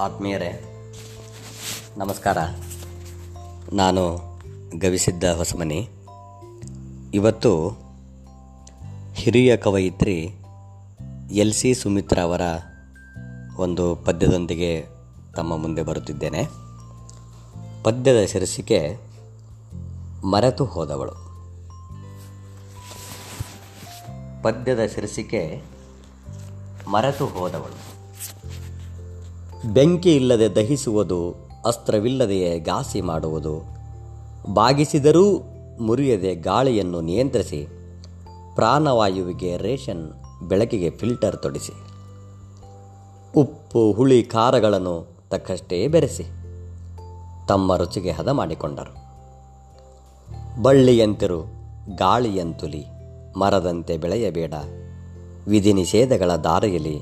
ಆತ್ಮೀಯರೇ, ನಮಸ್ಕಾರ. ನಾನು ಗವಿಸಿದ್ದ ಹೊಸಮನಿ. ಇವತ್ತು ಹಿರಿಯ ಕವಯಿತ್ರಿ ಎಲ್ ಸಿ ಸುಮಿತ್ರ ಅವರ ಒಂದು ಪದ್ಯದೊಂದಿಗೆ ತಮ್ಮ ಮುಂದೆ ಬರುತ್ತಿದ್ದೇನೆ. ಪದ್ಯದ ಶಿರಸಿಕೆ ಮರೆತು ಹೋದವಳು. ಪದ್ಯದ ಶಿರಸಿಕೆ ಮರೆತು ಹೋದವಳು. ಬೆಂಕಿ ಇಲ್ಲದೆ ದಹಿಸುವುದು, ಅಸ್ತ್ರವಿಲ್ಲದೆಯೇ ಘಾಸಿ ಮಾಡುವುದು. ಬಾಗಿಸಿದರೂ ಮುರಿಯದೆ ಗಾಳಿಯನ್ನು ನಿಯಂತ್ರಿಸಿ, ಪ್ರಾಣವಾಯುವಿಗೆ ರೇಷನ್ ಬೆಳಕಿಗೆ ಫಿಲ್ಟರ್ ತೊಡಿಸಿ. ಉಪ್ಪು, ಹುಳಿ, ಖಾರಗಳನ್ನು ತಕ್ಕಷ್ಟೇ ಬೆರೆಸಿ. ತಮ್ಮ ರುಚಿಗೆ ಹದ ಮಾಡಿಕೊಂಡರು. ಬಳ್ಳಿಯಂತಿರು, ಗಾಳಿಯಂತುಲಿ, ಮರದಂತೆ ಬೆಳೆಯಬೇಡ. ವಿಧಿ ನಿಷೇಧಗಳ ದಾರಿಯಲ್ಲಿ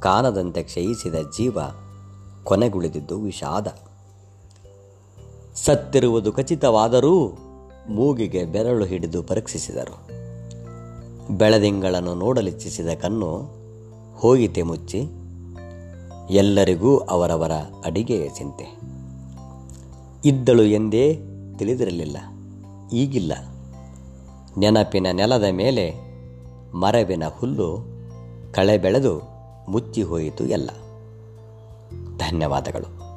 ಕಾಣದಂತೆ ಕ್ಷಯಿಸಿದ ಜೀವ ಕೊನೆಗುಳಿದಿದ್ದು ವಿಷಾದ. ಸತ್ತಿರುವುದು ಖಚಿತವಾದರೂ ಮೂಗಿಗೆ ಬೆರಳು ಹಿಡಿದು ಪರೀಕ್ಷಿಸಿದರು. ಬೆಳದಿಂಗಳನ್ನು ನೋಡಲಿಚ್ಛಿಸಿದ ಕಣ್ಣು ಹೋಗಿತೆ ಮುಚ್ಚಿ, ಎಲ್ಲರಿಗೂ ಅವರವರ ಅಡಿಗೆಯ ಚಿಂತೆ. ಇದ್ದಳು ಎಂದೇ ತಿಳಿದಿರಲಿಲ್ಲ, ಈಗಿಲ್ಲ. ನೆನಪಿನ ನೆಲದ ಮೇಲೆ ಮರವಿನ ಹುಲ್ಲು ಕಳೆ ಬೆಳೆದು ಮುಚ್ಚಿ ಹೋಯಿತು ಎಲ್ಲ. ಧನ್ಯವಾದಗಳು.